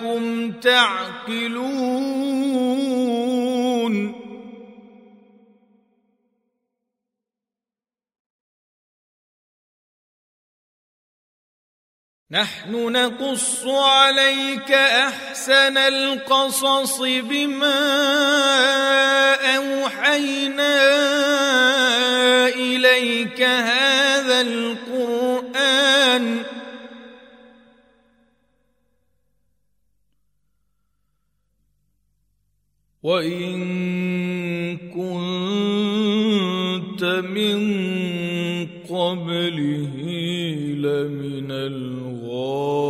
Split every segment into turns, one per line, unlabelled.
لعلكم تعقلون. نحن نقص عليك أحسن القصص بما أوحينا إليك هذا القرآن. وإن كنت من قبله لمن الغافلين.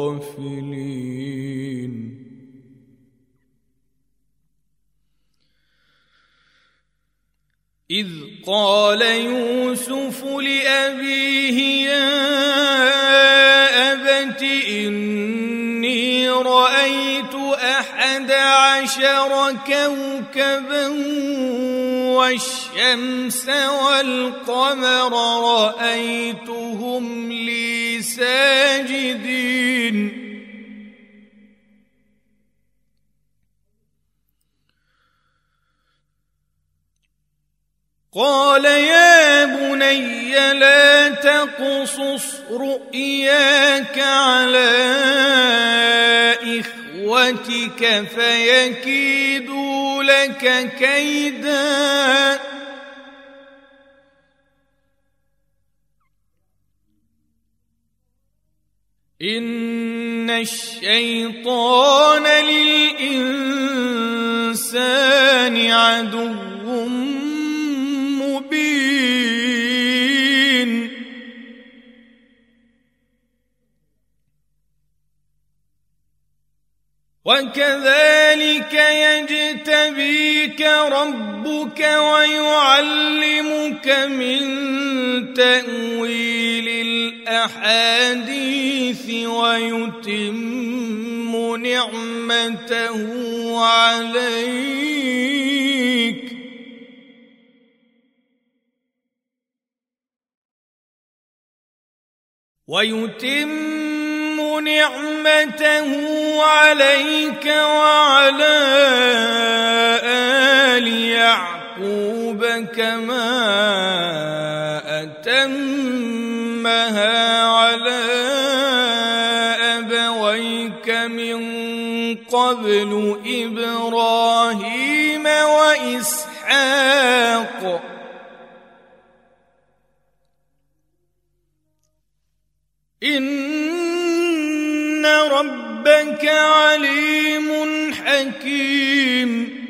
إذ قال يوسف لأبيه يا أحد عشر كوكبا والشمس والقمر رأيتهم لي ساجدين. قال يا بني لا تقصص رؤياك على إخوتك فيكيدوا لك كيدا. إن الشيطان للإنسان عدو. وكذلك يجتبيك ربك ويعلمك من تأويل الأحاديث ويتم نعمته عليك. ويتم نعمته عليك وعلى آل يعقوب كما أتمها على أبويك من قبل إبراهيم وإسحاق. إن ربك عليم حكيم.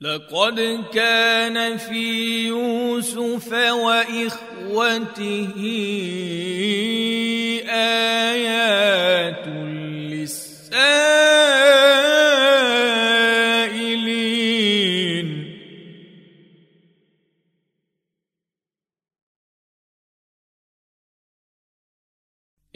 لقد كان في يوسف وإخوته آيات للسائلين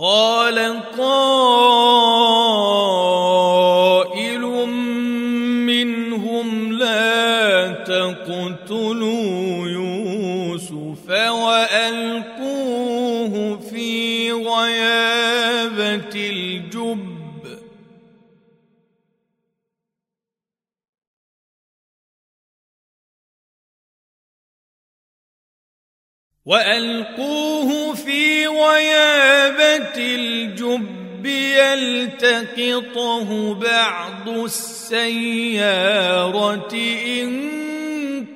قال قائل منهم لا تقتلوا يوسف وألقوه في غيابة وألقوه في غيابة الجب يلتقطه بعض السيارة إن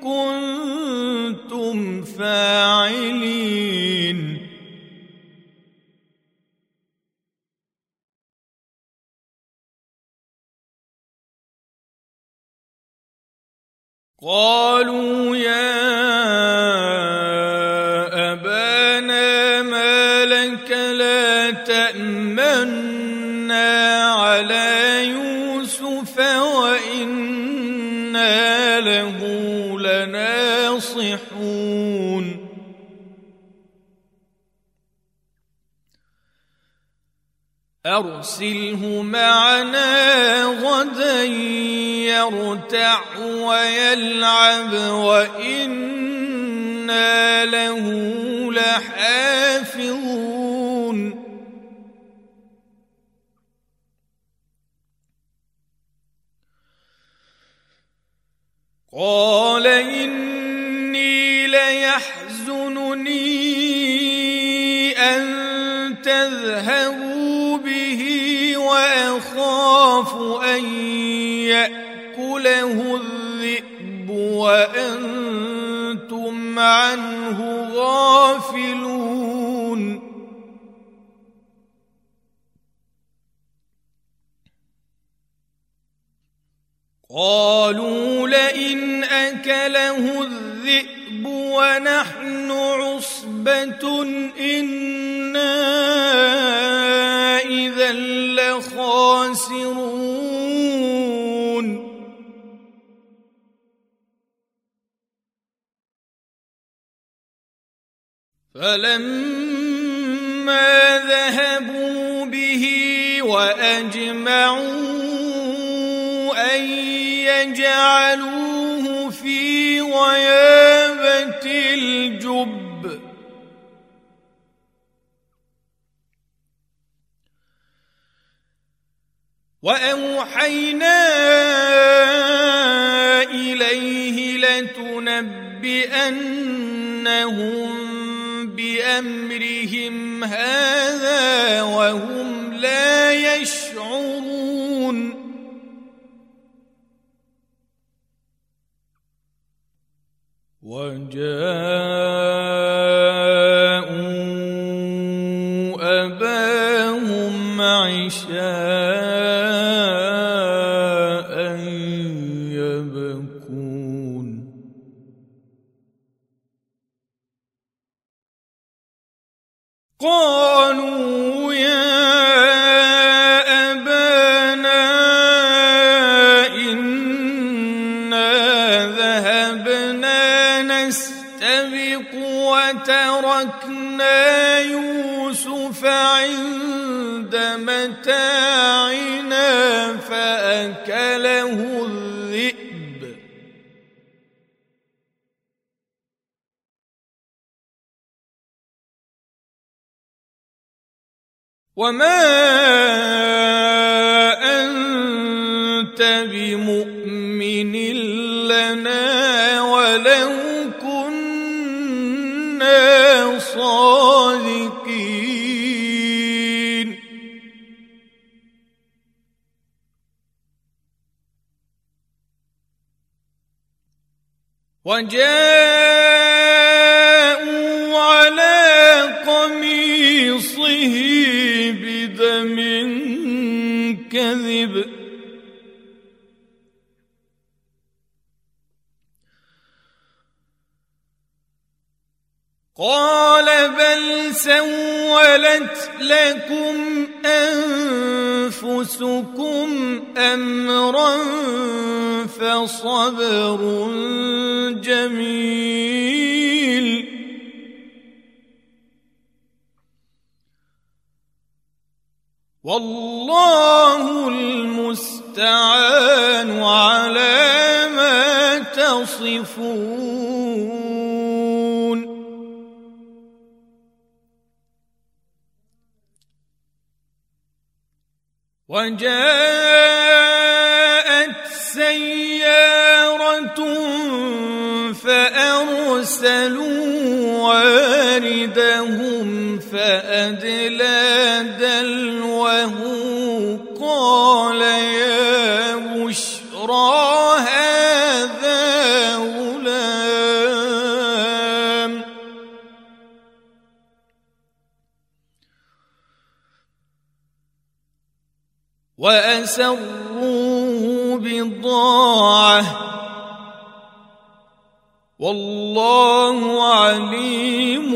كنتم فاعلين. قالوا يا لناصحون أرسله معنا غدا يرتع ويلعب وإنا له لحافظون. قال إني ليحزنني أن تذهبوا به وأخاف أن يأكله الذئب وأنتم عنه غافلون قالوا لئن اكله الذئب ونحن عصبة إنا إذا لخاسرون. فلما ذهبوا به وأجمعوا يجعلوه في الجب. وأوحينا إليه لتنبئنهم بأمرهم هذا وهم لا يشعرون. وجاءوا أباهم عشاء يبكون. قالوا يوسف عند متاعنا فأكله الذئب. وما أنت بمؤمن وجاءوا على قميصه بدم كذب. قال بل سولت لكم أنفسكم أمرا فصبر جميل. والله المستعان على ما تصفون. وجاءت سيارة فأرسلوا واردهم فأدلى وأسروه بضاعة. والله عليم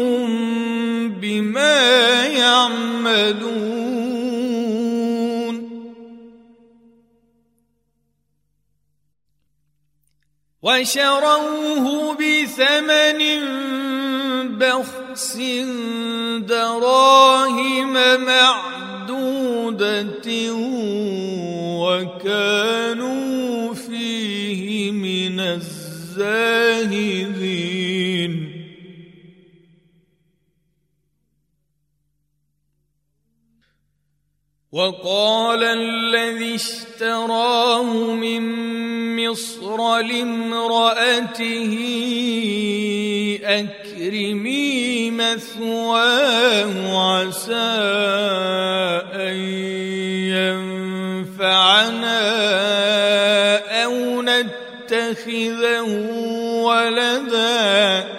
بما يعملون. وشروه بثمن بخس دراهم معدودة وكانوا فيه من الزاهدين. وقال الذي اشتراه من مصر لامرأته أكرمي مثواه عسى أن ينفعنا أو نتخذه ولداً.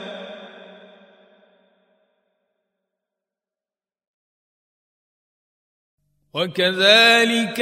وكذلك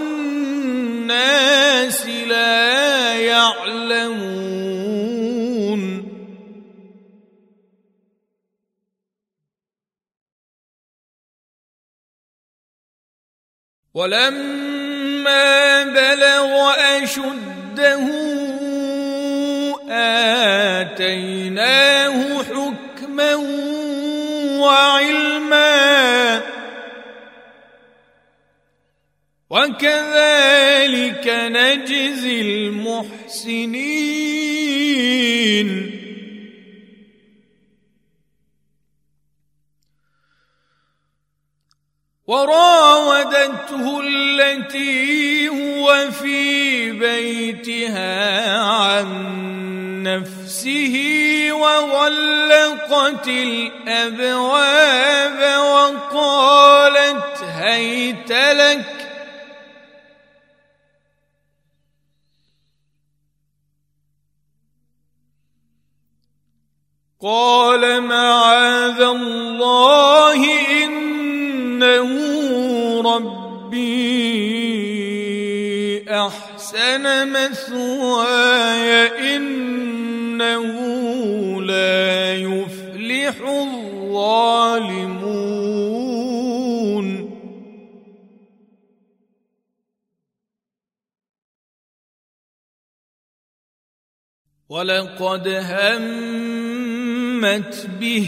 لا يعلمون. ولما بلغ أشده آتيناه حكما وعلما وكذلك نجزي المحسنين. وراودته التي هو في بيتها عن نفسه وغلقت الأبواب وقالت هيت لك قال معاذ الله إنه ربي أحسن مثواي إنه لا يفلح الظالمون. ولقد همت به.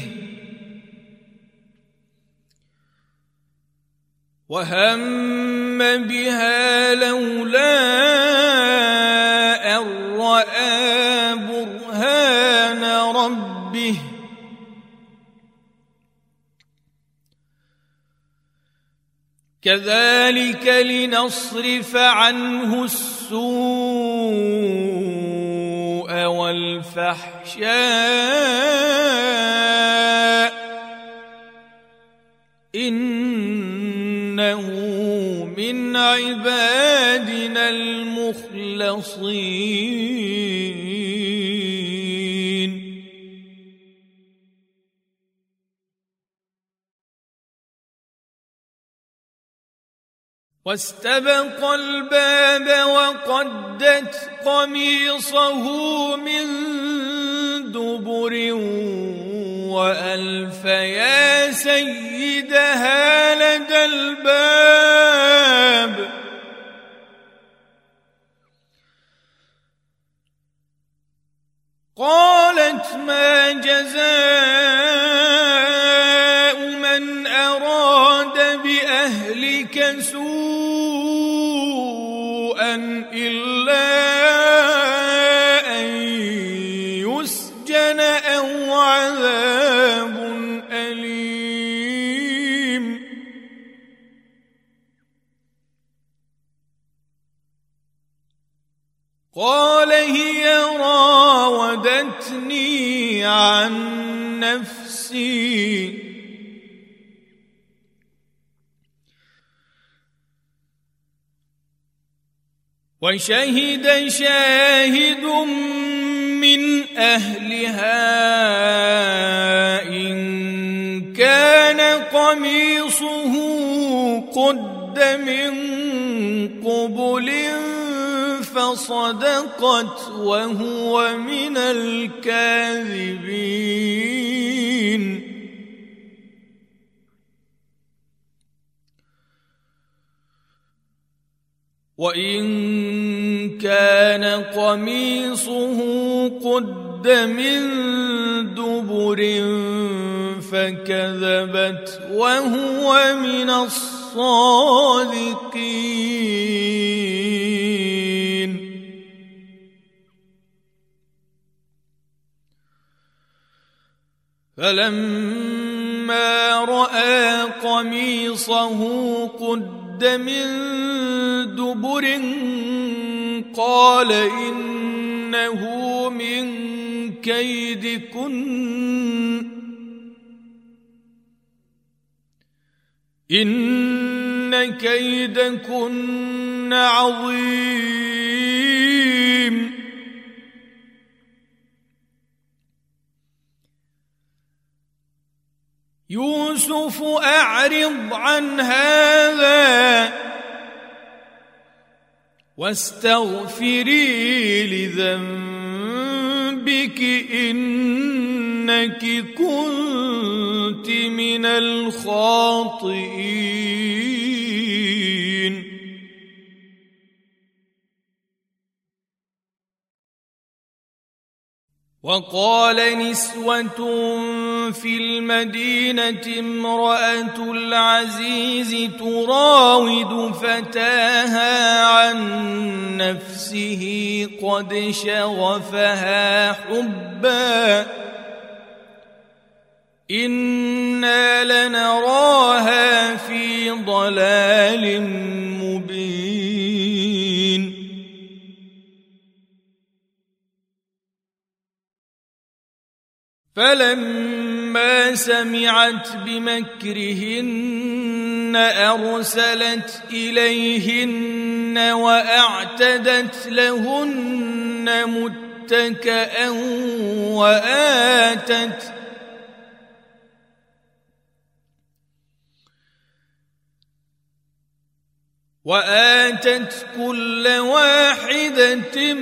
وهم بها لولا ان راى برهان ربه. كذلك لنصرف عنه السوء. والفحشاء إنه من عبادنا المخلصين. واستبق الباب وقدت قميصه من دبر وألف يا سيدها لدى الباب. قالت ما جزاء إلا أن يسجن أو عذاب أليم. قال هي راودتني عن نفسي. وشهد شاهد من أهلها إن كان قميصه قد من قبل فصدقت وهو من الكاذبين. وان كان قميصه قد من دبر فكذبت وهو من الصادقين فلما راى قميصه قد من دبر قال إنه من كيدكن. إن كيدكن عظيم. يوسف أعرض عن هذا واستغفري لذنبك إنك كنت من الخاطئين. وقال نسوة في المدينة امرأة العزيز تراود فتاها عن نفسه قد شغفها حبا. إنا لنراها في ضلال فلما سمعت بمكرهن أرسلت إليهن وأعتدت لهن متكئا وآتت وآتت كل واحدة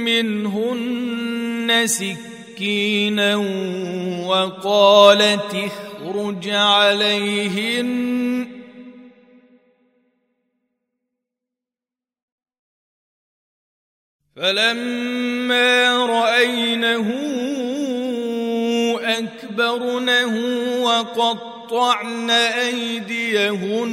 منهن سكرا مسكينا وقالت اخرج عليهن. فلما رأينه أكبرنه وقطعن أيديهن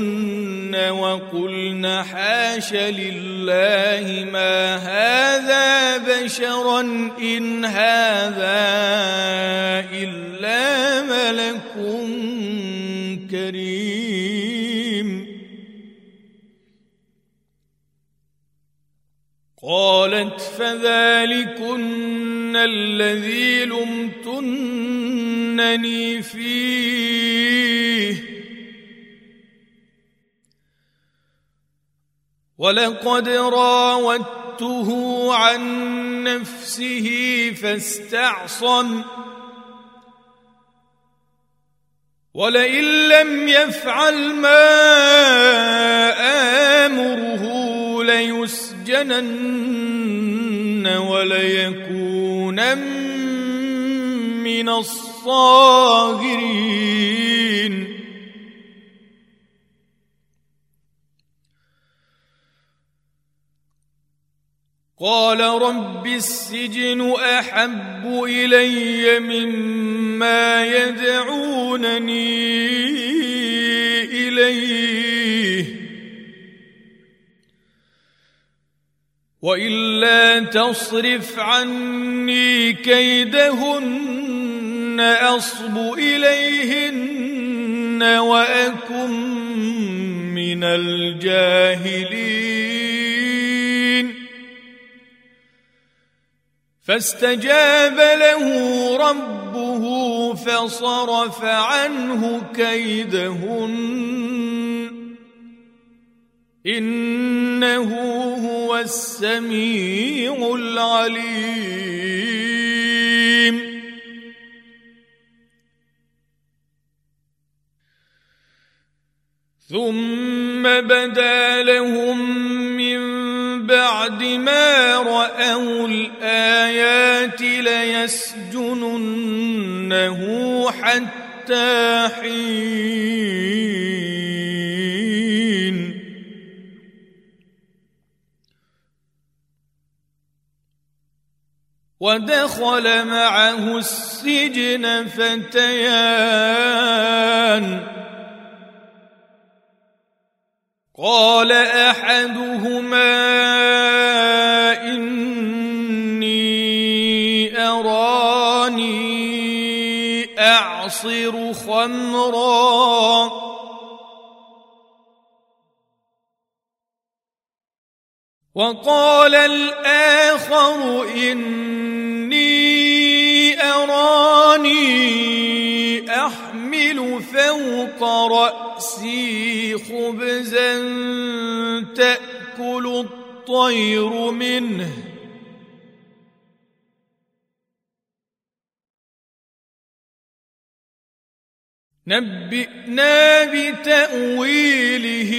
وقلن حاش لله ما هذا بشرا إن هذا إلا ملك كريم. قالت فذلكن الذي لمتنني فيه. ولقد راودته عن نفسه فاستعصم. ولئن لم يفعل ما آمره ليسجنن وليكون من الصاغرين. قال رب السجن أحب إلي مما يدعونني إليه. وإلا تصرف عني كيدهن أصب إليهن وأكن من الجاهلين. فاستجاب له ربه فصرف عنه كيدهن. إنه هو السميع العليم. ثم بدا لهم من بعد ما رأوا الآيات ليسجننه حتى حين ودخل معه السجن فتيان. قال أحدهما إني أراني أعصر خمرا. وقال الآخر إني اراني أحمل فوق رأسي خبزا تأكل الطير منه. نبئنا بتأويله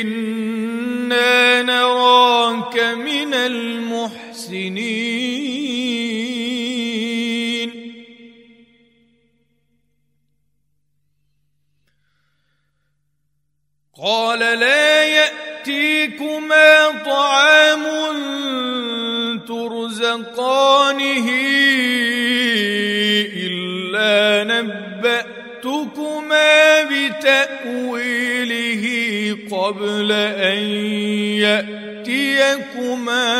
إنا نراك من المحسنين. قال لا يأتيكما طعام ترزقانه إلا نبأتكما بتأويله قبل أن يأتيكما.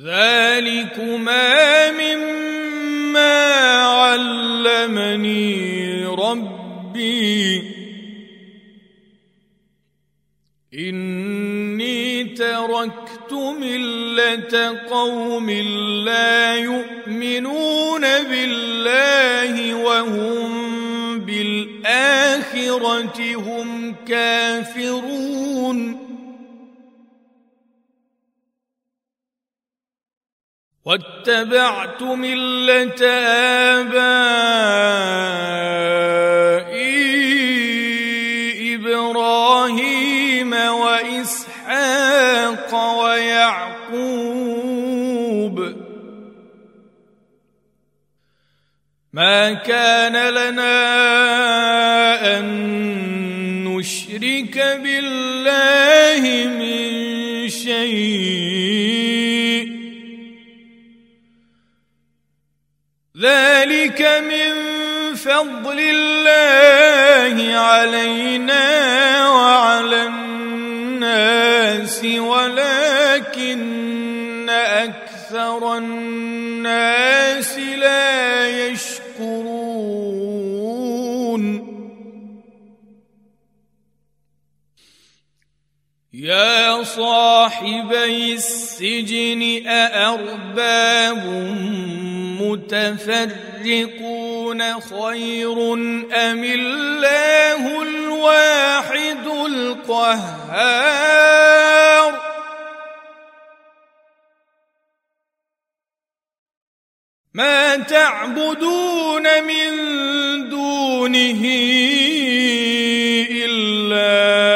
ذلكما مما علمني ربي. إني تركت ملة قوم لا يؤمنون بالله وهم بالآخرة هم كافرون. واتبعت ملة آبائي إبراهيم وإسحاق ويعقوب. ما كان لنا أن نشرك بالله من شيء ذلك من فضل الله علينا وعلى الناس ولكن أكثر الناس لا يشكرون. يا صاحبي السجن أأرباب متفرقون خير أم الله الواحد القهار؟ ما تعبدون من دونه إلا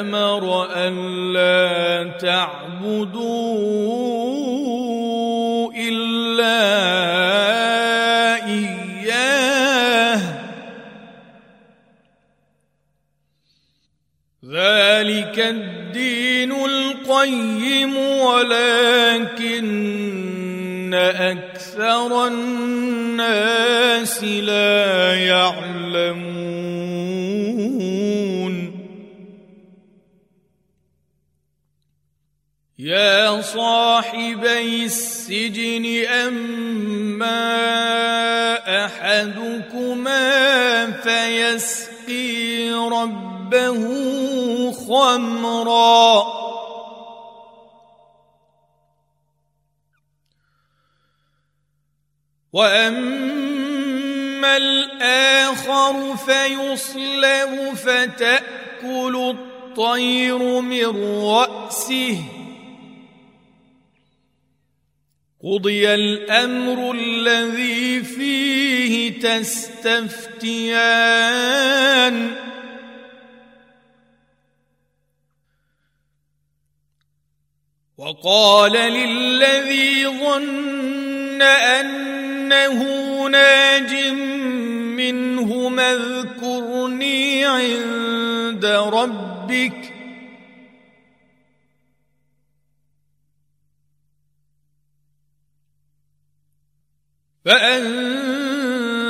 أمر أن لا تعبدوا إلا إياه. ذلك الدين القيم ولكن أكثر الناس لا يعلمون. صاحبي السجن أما أحدكما فيسقي ربه خمرًا. وأما الآخر فيصلب فتأكل الطير من رأسه. قضي الأمر الذي فيه تستفتيان. وقال للذي ظن ان أنه ناج منهما اذكرني عند ربك فأنساه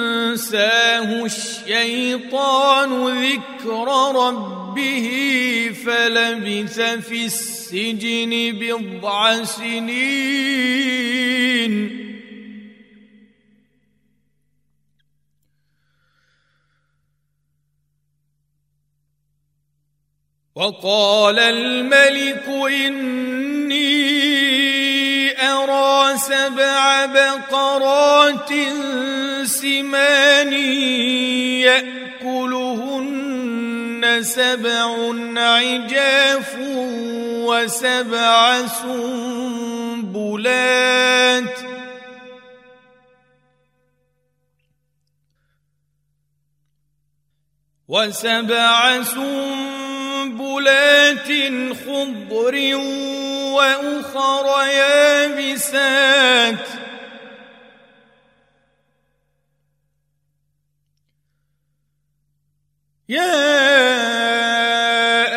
الشيطان ذكر ربه فلبث في السجن بضع سنين. وقال الملك إني أرى سبع بقرات سمان يأكلهن سبع عجاف وسبع سنبلات وسبع سنبلات خضر وأخر يابسات. يا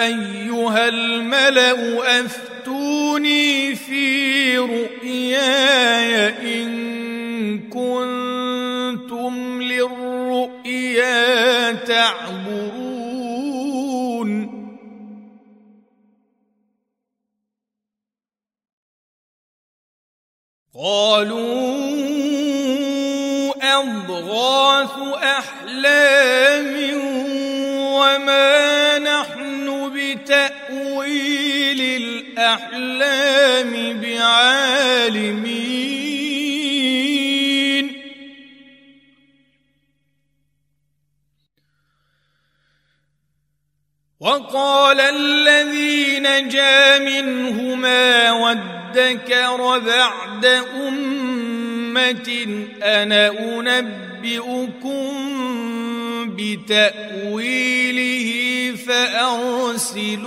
أيها الملأ أفتوني في رؤياي إن كنتم للرؤيا تعبرون. قالوا أضغاث أحلام وما نحن بتأويل الأحلام بعالمين. وقال الذي نجا منهما ود وادكر بعد أمة أنا أنبئكم بتأويله فأرسلون.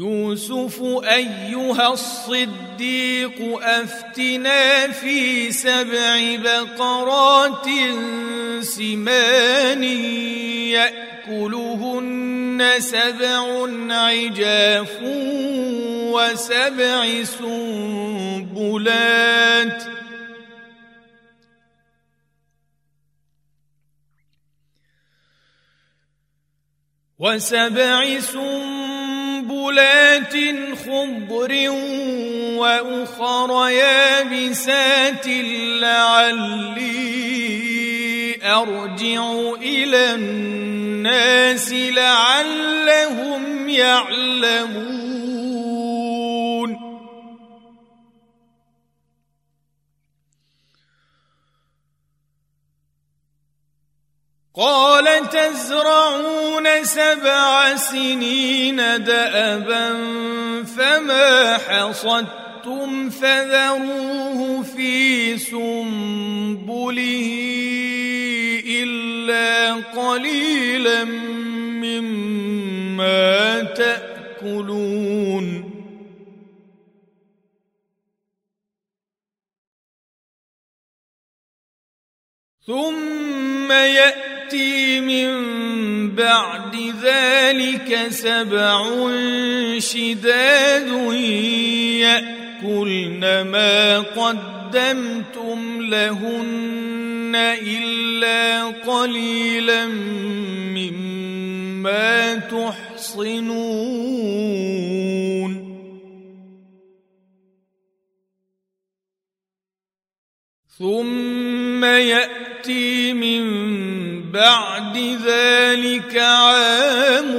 يوسف أيها الصديق أفتنا في سبع بقرات سمان يأكلهن سبع عجاف وسبع سنبلات وسبع سنبلات خضر وأخر يابسات لعلي أرجع إلى الناس لعلهم يعلمون. قال تزرعون سبع سنين دأبا فما حصدتم فذروه في سنبله إلا قليلا مما تأكلون. ثم يأتي من بعد ذلك سبع شداد يأكلن ما قدمتم لهن إلا قليلا مما تحصنون. ثم يأتي من بعد ذلك عام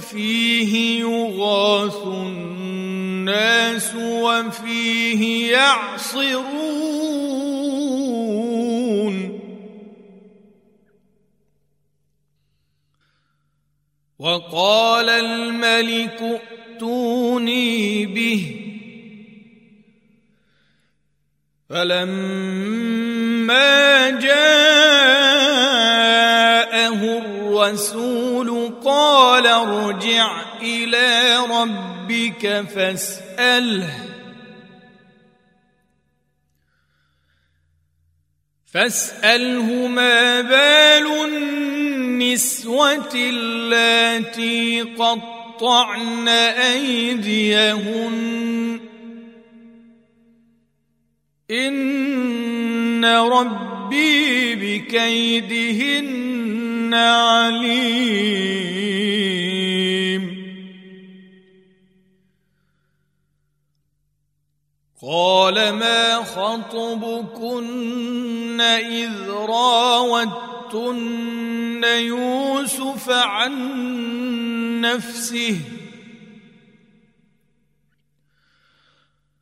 فيه يغاث الناس وفيه يعصرون. وقال الملك ائتوني به. فلما جاءه الرسول قال ارجع إلى ربك فاسأله. فاسأله ما بال النسوة اللاتي قطعن أيديهن. ربي بكيدهن عليم. قال ما خطبكن اذ راوتن يوسف عن نفسه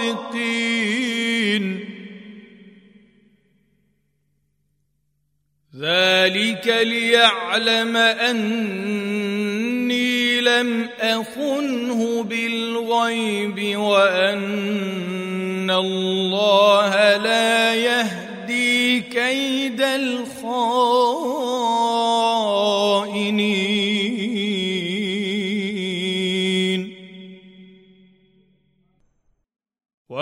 الصادقين ذلك ليعلم أني لم أخنه بالغيب وأن الله لا يهدي كيد الخائنين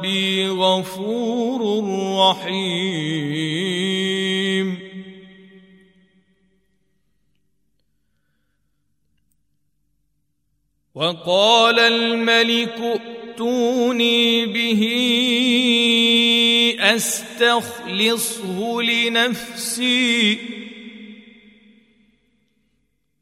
ربي غفور رحيم. وقال الملك ائتوني به أستخلصه لنفسي.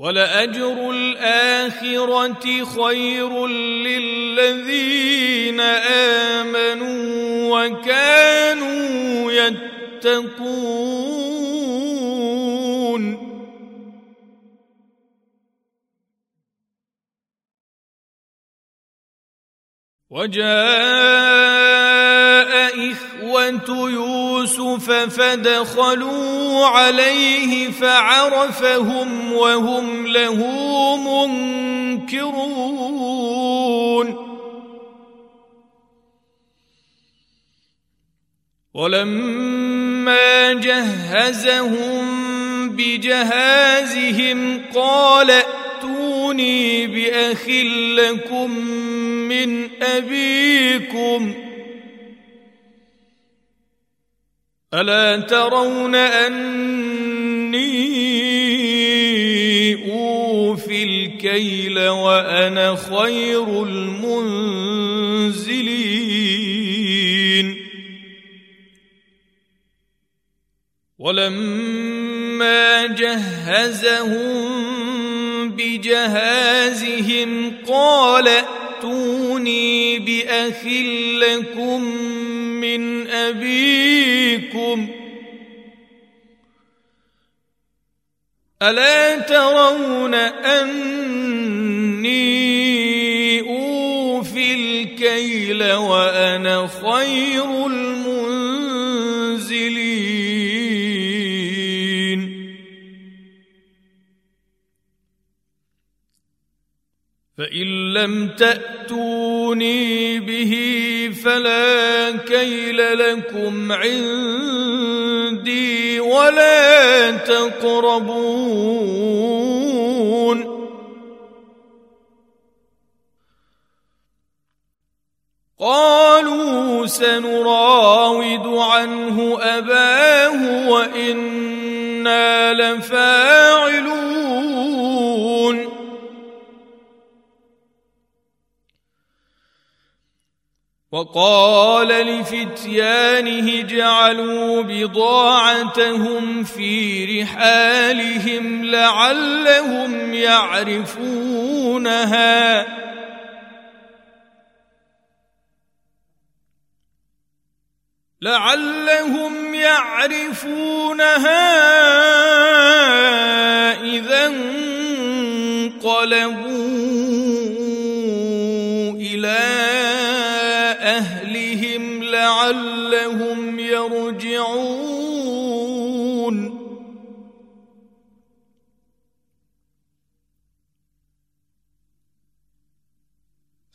ولأجر الآخرة خير للذين آمنوا وكانوا يتقون. وجاء إخوة يوسف فدخلوا عليه فعرفهم وهم له منكرون ولما جهزهم بجهازهم قال ائتوني باخ لكم من ابيكم ألا ترون أني أوفي الكيل وأنا خير المنزلين؟ ولما جهزهم بجهازهم قال ائتوني بأخ لكم من أبيكم. ألا ترون أني أوفي الكيل وأنا خير فان لم تاتوني به فلا كيل لكم عندي ولا تقربون قالوا سنراود عنه اباه وأنا لفاعلون وقال لفتيانه جعلوا بضاعتهم في رحالهم لعلهم يعرفونها. لعلهم يعرفونها إذا انقلبوا. لعلهم يرجعون.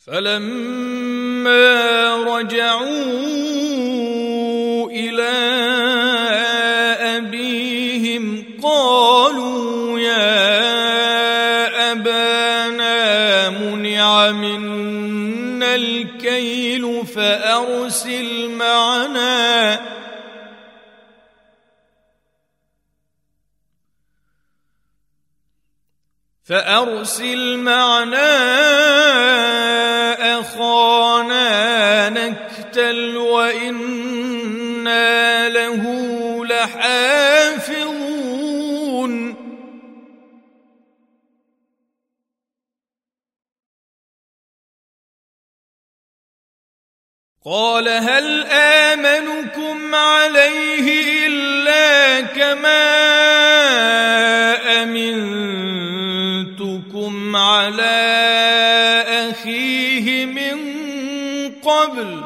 فلما رجعوا إلى فأرسل معنا أخانا نكتل وإنا له لحافظون. قال هل آمنكم عليه قبل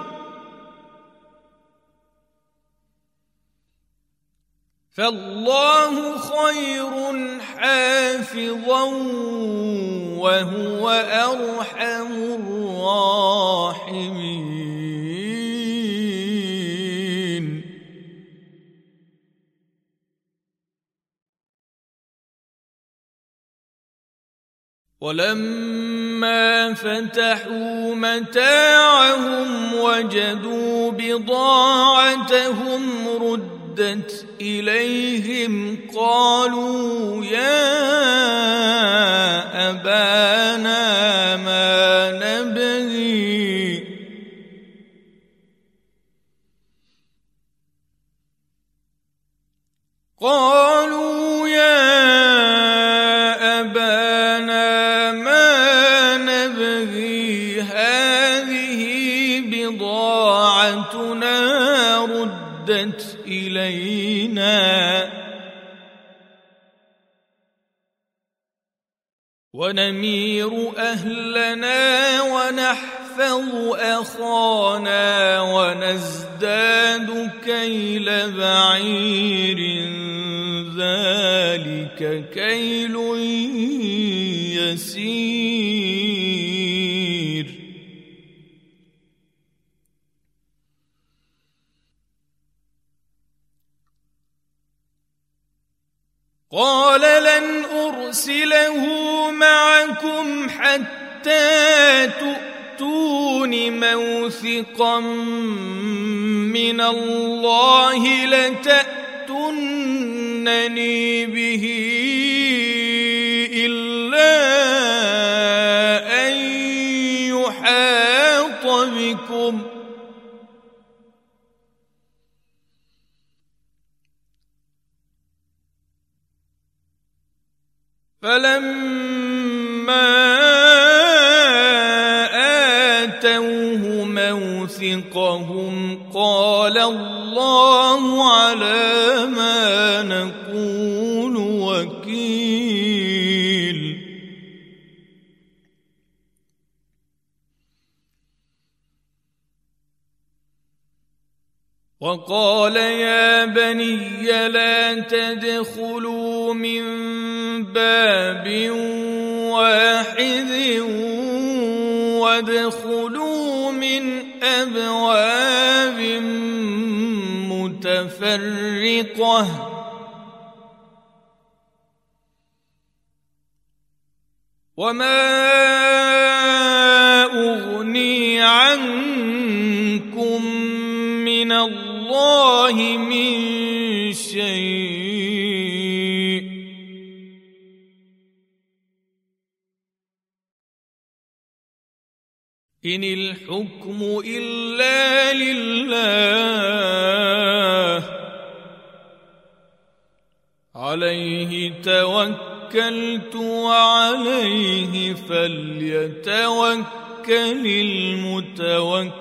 فالله خير حافظا وهو أرحم الراحمين. ولما فتحوا متاعهم وجدوا بضاعتهم ردت إليهم قالوا يا أبانا ما نبغي قالوا ردت إلينا. ونمير أهلنا ونحفظ أخانا ونزداد كيل بعير. ذلك كيل يسير. قال لن أرسله معكم حتى تؤتون موثقا من الله لتاتونني به إلا فلما آتوه موثقهم قال الله على ما نقول وكيل وقال يا بني لا تدخلوا من باب واحد وادخلوا من أبواب متفرقة. وما أغني عنكم من الله من شيء إن الحكم إلا لله عليه توكلت وعليه فليتوكل المتوكلون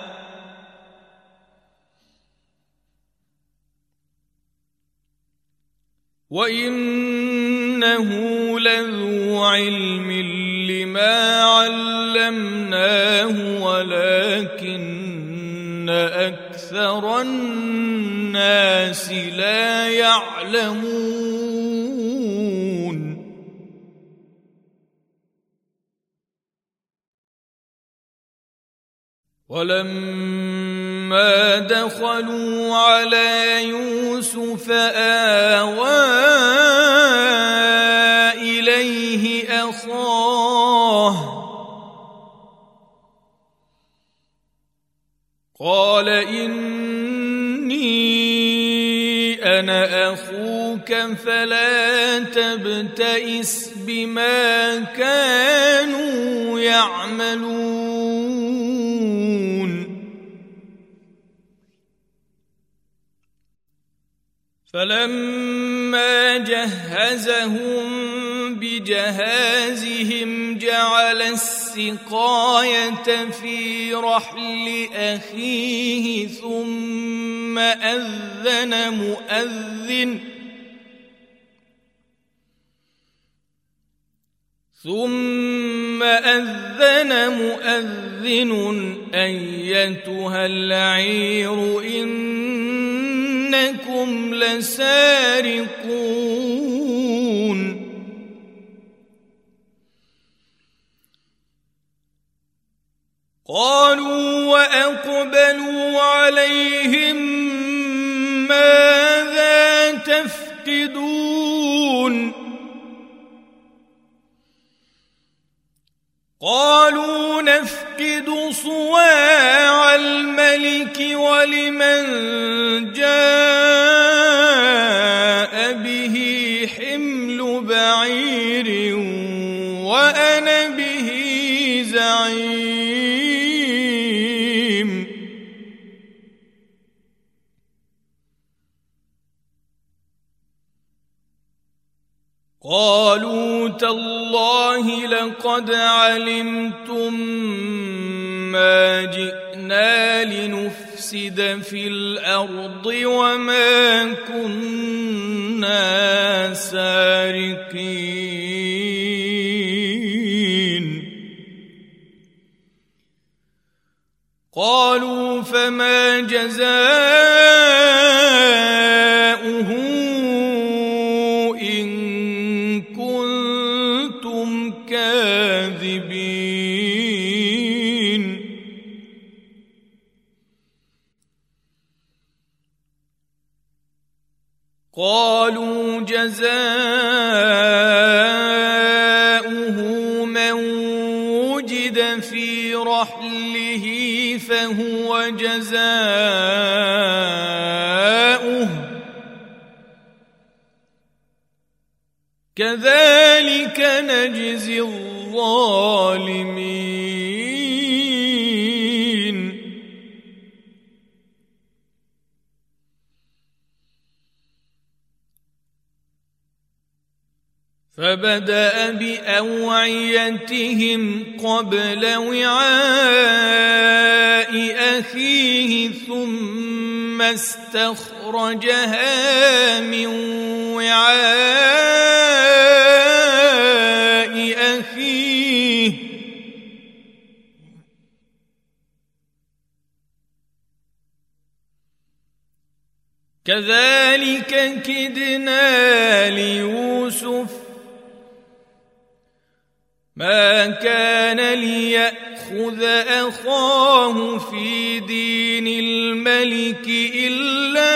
وانه لذو علم لما علمناه ولكن أكثر الناس لا يعلمون ولما دخلوا على يوسف آوى فلا تبتئس بما كانوا يعملون. فلما جهزهم بجهازهم جعل السقاية في رحل أخيه ثم أذن مؤذن ثم أذن مؤذن أيتها العير إنكم لسارقون. قالوا وأقبلوا عليهم ماذا تفقدون؟ قالوا نفقد صواع الملك ولمن جاء به حمل بعير وأنا به زعيم. قالوا تالله لقد علمتم ما جئنا لنفسد في الأرض وما كنا سارقين. قالوا فما جزاؤه قالوا جزاؤه من وجد في رحله فهو جزاؤه. كذلك نجزي الظالمين. فبدأ بأوعيتهم قبل وعاء أخيه ثم استخرجها من وعاء أخيه. كذلك كدنا ليوسف ما كان ليأخذ أخاه في دين الملك إلا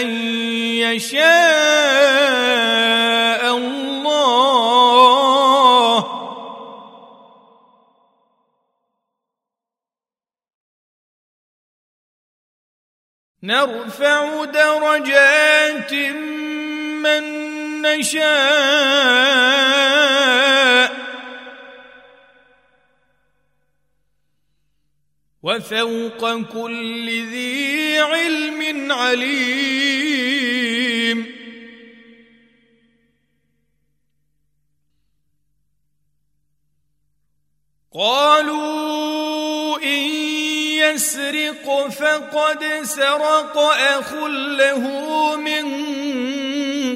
أن يشاء الله. نرفع درجات من نشاء. وفوق كل ذي علم عليم. قالوا إن يسرق فقد سرق أخ له من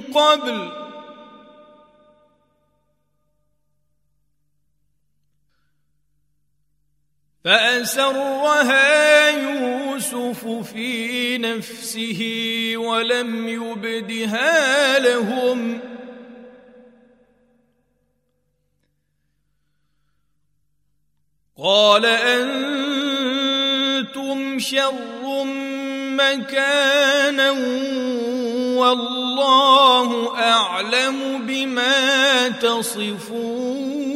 قبل. فأسرها يوسف في نفسه ولم يبدها لهم. قال أنتم شر مكانا والله أعلم بما تصفون.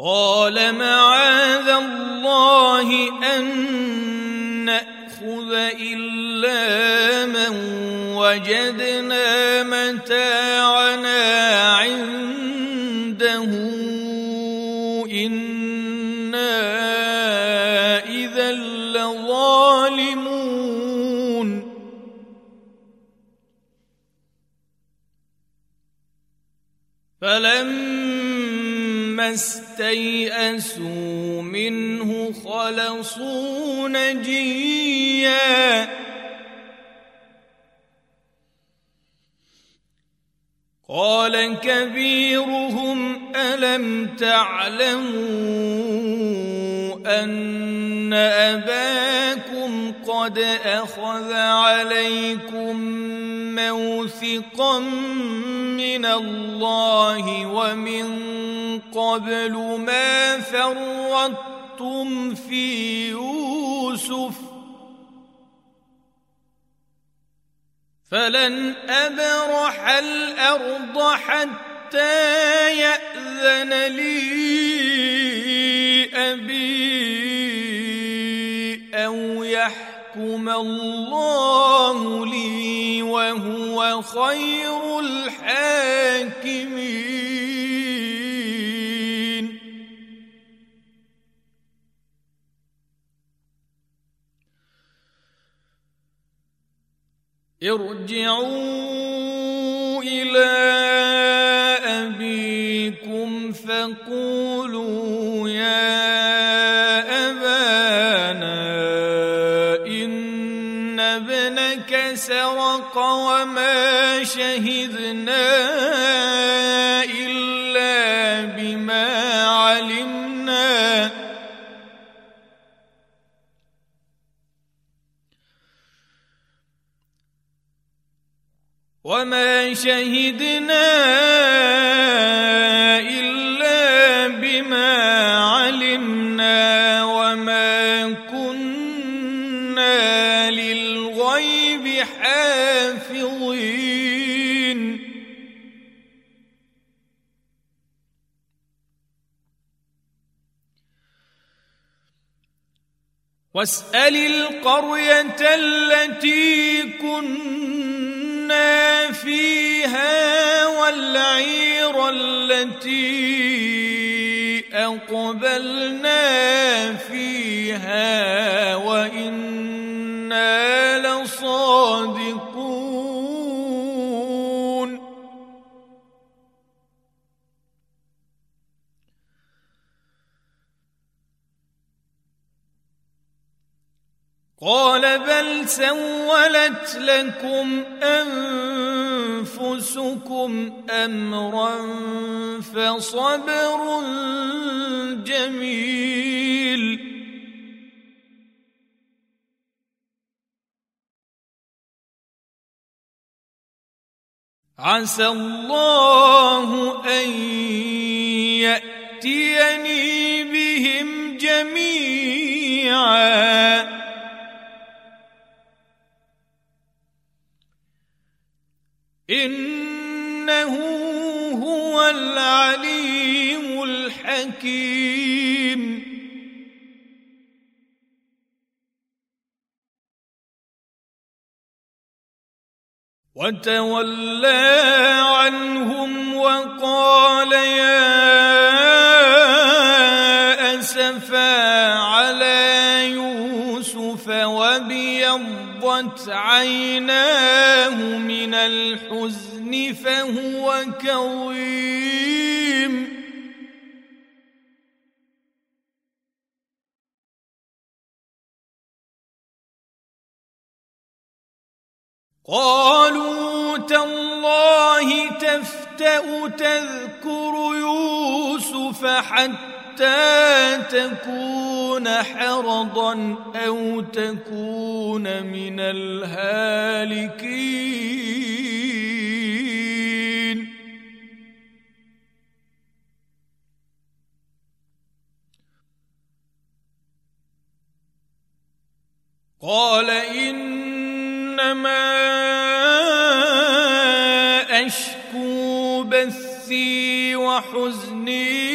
قال معاذ الله أن نأخذ إلا من وجدنا متاعنا عنده. إنا إذا لظالمون. فلما استيئسوا منه خلصوا نجيا. قال كبيرهم ألم تعلموا أن أباكم قد أخذ عليكم موثقا من الله ومن قبل ما فرطتم في يوسف فلن أبرح الأرض حتى يأذن لي أبي يحكم الله لي وهو خير الحاكمين. ارجعوا إلى أبيكم فقولوا سرق وما شهدنا وما شهدنا إلا واسأل القرية التي كنا فيها والعير التي أقبلنا فيها وإنا سولت لكم أنفسكم أمرا فصبر جميل. عسى الله أن يأتيني بهم جميعا. إنه هو العليم الحكيم. وتولى عنهم وقال يا وابيضت عيناه من الحزن فهو كظيم. قالوا تالله تفتأ تذكر يوسف حتى تكون حرضا أو تكون من الهالكين. قال إنما أشكو بثي وحزني.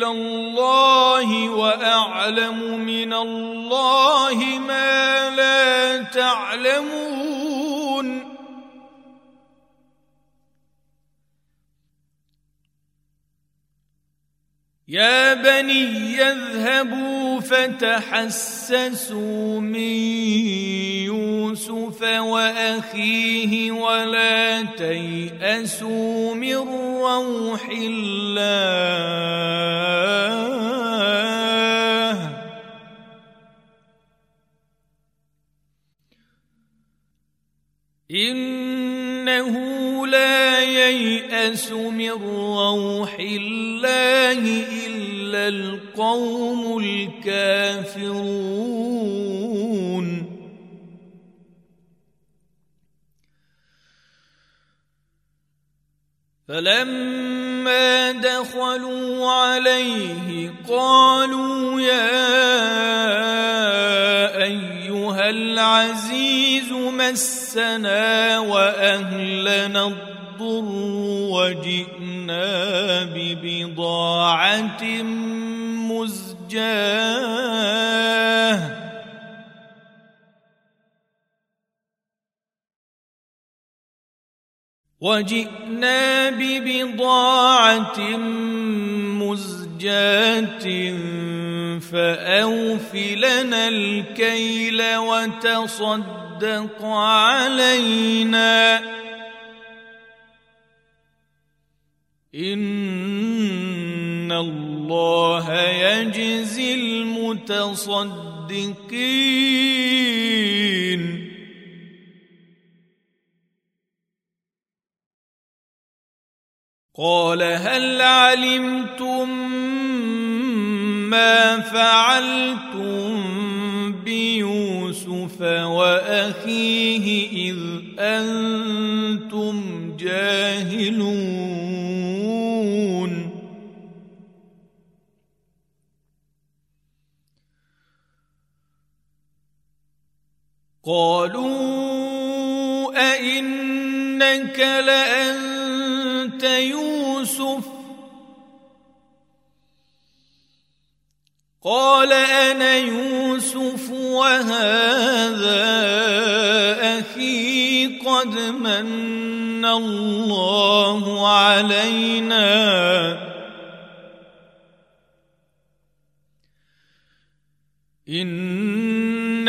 إلى الله وأعلم من الله ما يا بني يذهبوا فتحسسوا من يوسف وأخيه ولا تيأسوا من روح الله. إنه لا ييأس من روح الله إلا القوم الكافرون. فلما دخلوا عليه قالوا يا العزيز مسنا وأهلنا الضر وجئنا ببضاعة مزجاة. وجئنا ببضاعة مزجاة فأوف لنا الكيل وتصدق علينا. إن الله يجزي المتصدقين. قال هل علمتم ما فعلتم بيوسف وأخيه إذ أنتم جاهلون؟ قالوا أئنك لأنت قال أنا يوسف وهذا أخي قد من الله علينا. من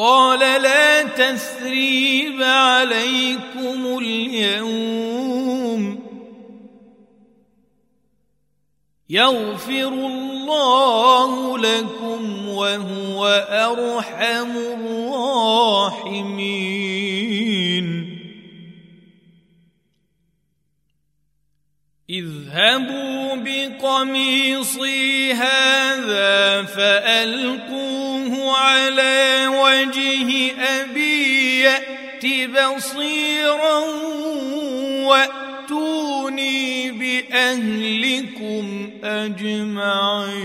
قال لا تثريب عليكم اليوم. يغفر الله لكم وهو أرحم الراحمين. اذهبوا بقميصي هذا فألقوه على وجه يات يأت بصيرا وأتوني بأهلكم أجمعين.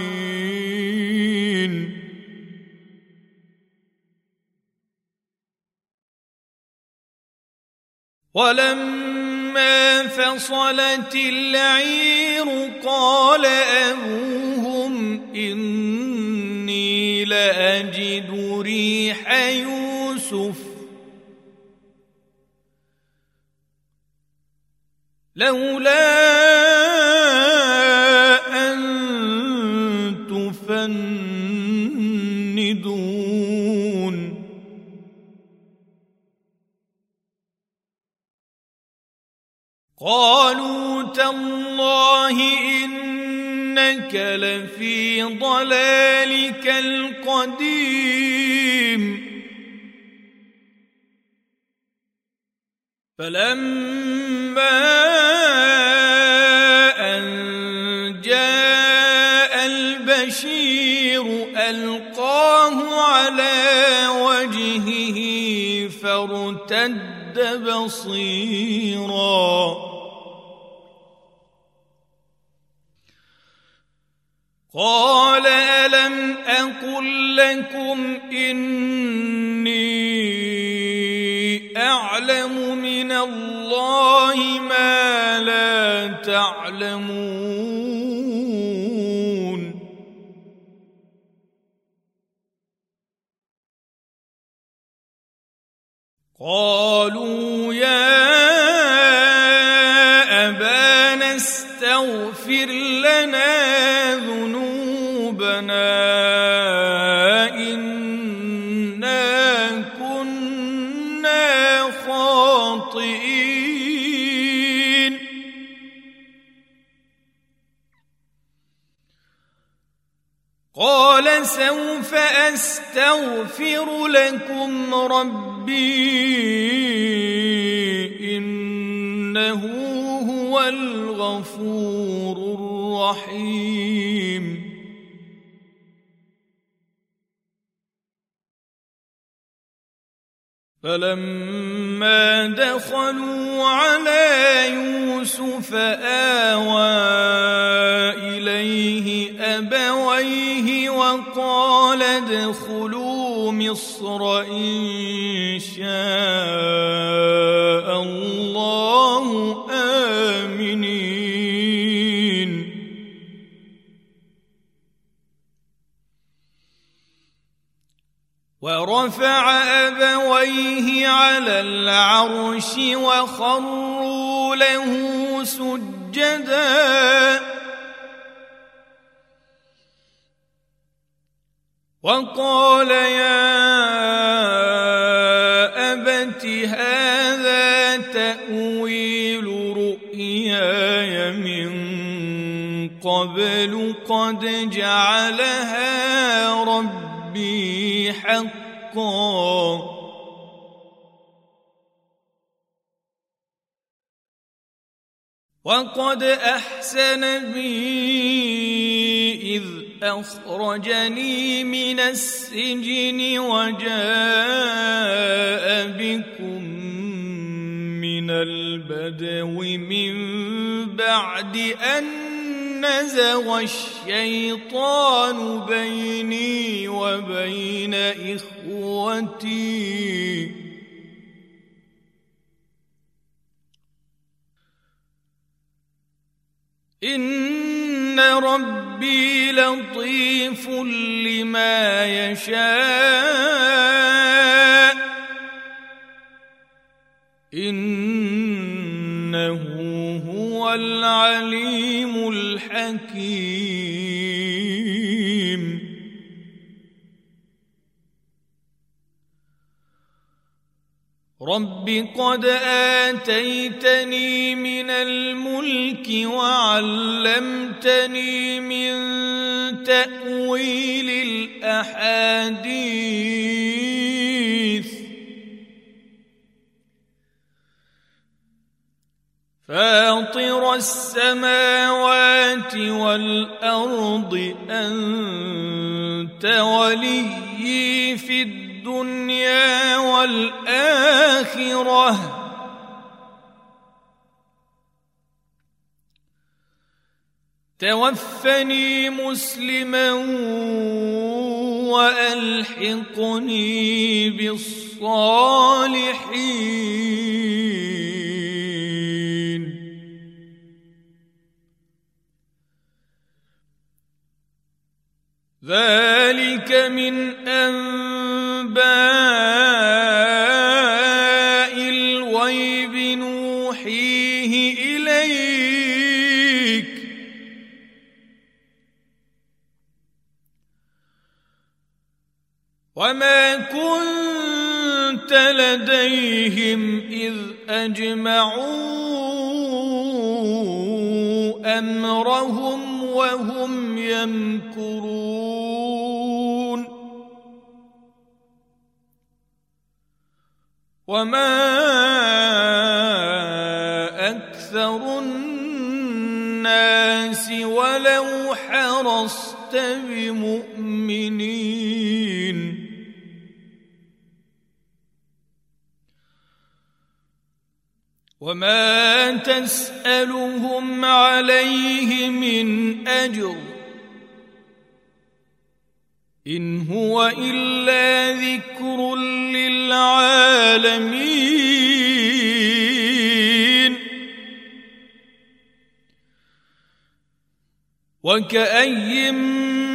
ولما فصلت العير قال أبوهم إني لأجد ريح يوسف. لولا لفي ضلالك القديم. فلما أن جاء البشير ألقاه على وجهه فارتد بصيرا. قال ألم أقل لكم إني أعلم من الله ما لا تعلمون قالوا يا أبانا استغفر لنا قال سوف أستغفر لكم ربي إنه هو الغفور الرحيم. فلما دخلوا على يوسف إليه أبويه وقال ادخلوا مصر إن شاء الله آمنين. ورفع أبويه على العرش وخروا له سجداً. وقال يا أبت هذا تأويل رؤياي من قبل قد جعلها ربي حقا. وقد أحسن بي إذ أخرجني من السجن وجاء بكم من البدو من بعد أن نزغ الشيطان بيني وبين إخوتي. إن ربي لطيف لما يشاء إنه هو العليم الحكيم رب قد آتيتني من الملك وعلمتني من تأويل الأحاديث. فاطر السماوات والأرض أنت وليي في الدنيا والآخرة. الآخرة. توفني مسلما وألحقني بالصالحين. ذلك من أنباء وما كنت لديهم اذ اجمعوا امرهم وهم يمكرون وما أكثر الناس ولو حرصت بمؤمنين وما تسألهم عليه من أجر إن هو إلا ذكر للعالمين. وكأي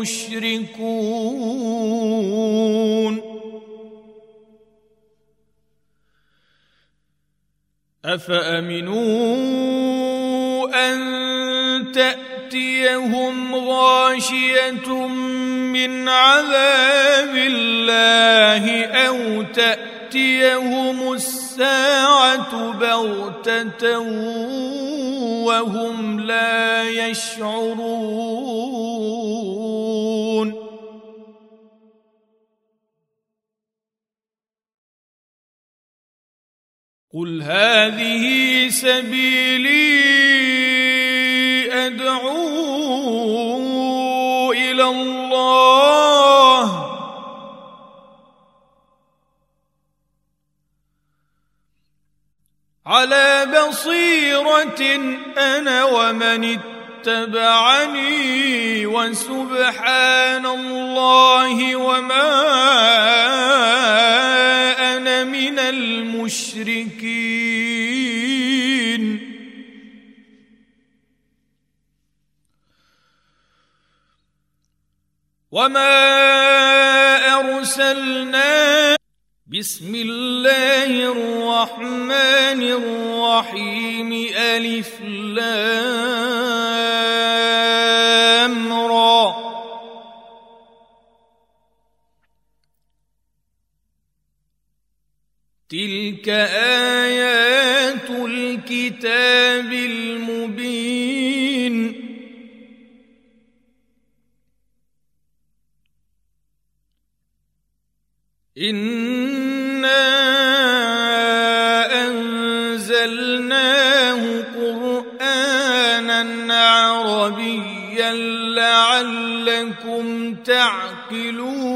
مشركون أفأمنوا أن تأتيهم غاشية من عذاب الله أو تأتيهم الساعة بغتة وهم لا يشعرون؟ قل هذه سبيلي ادعو إلى الله على بصيره أنا ومن اتبعني وسبحان الله وما المشركين. وما ارسلنا بسم الله الرحمن الرحيم الف لام تلك ايات الكتاب المبين انا انزلناه قرانا عربيا لعلكم تعقلون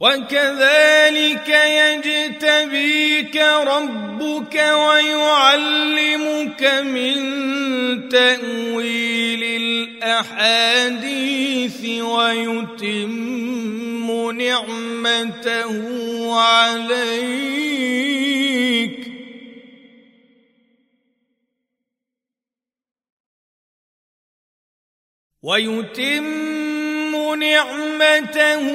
وكذلك يجتبيك ربك ويعلمك من تأويل الأحاديث ويتم نعمته عليك. ويتم نعمته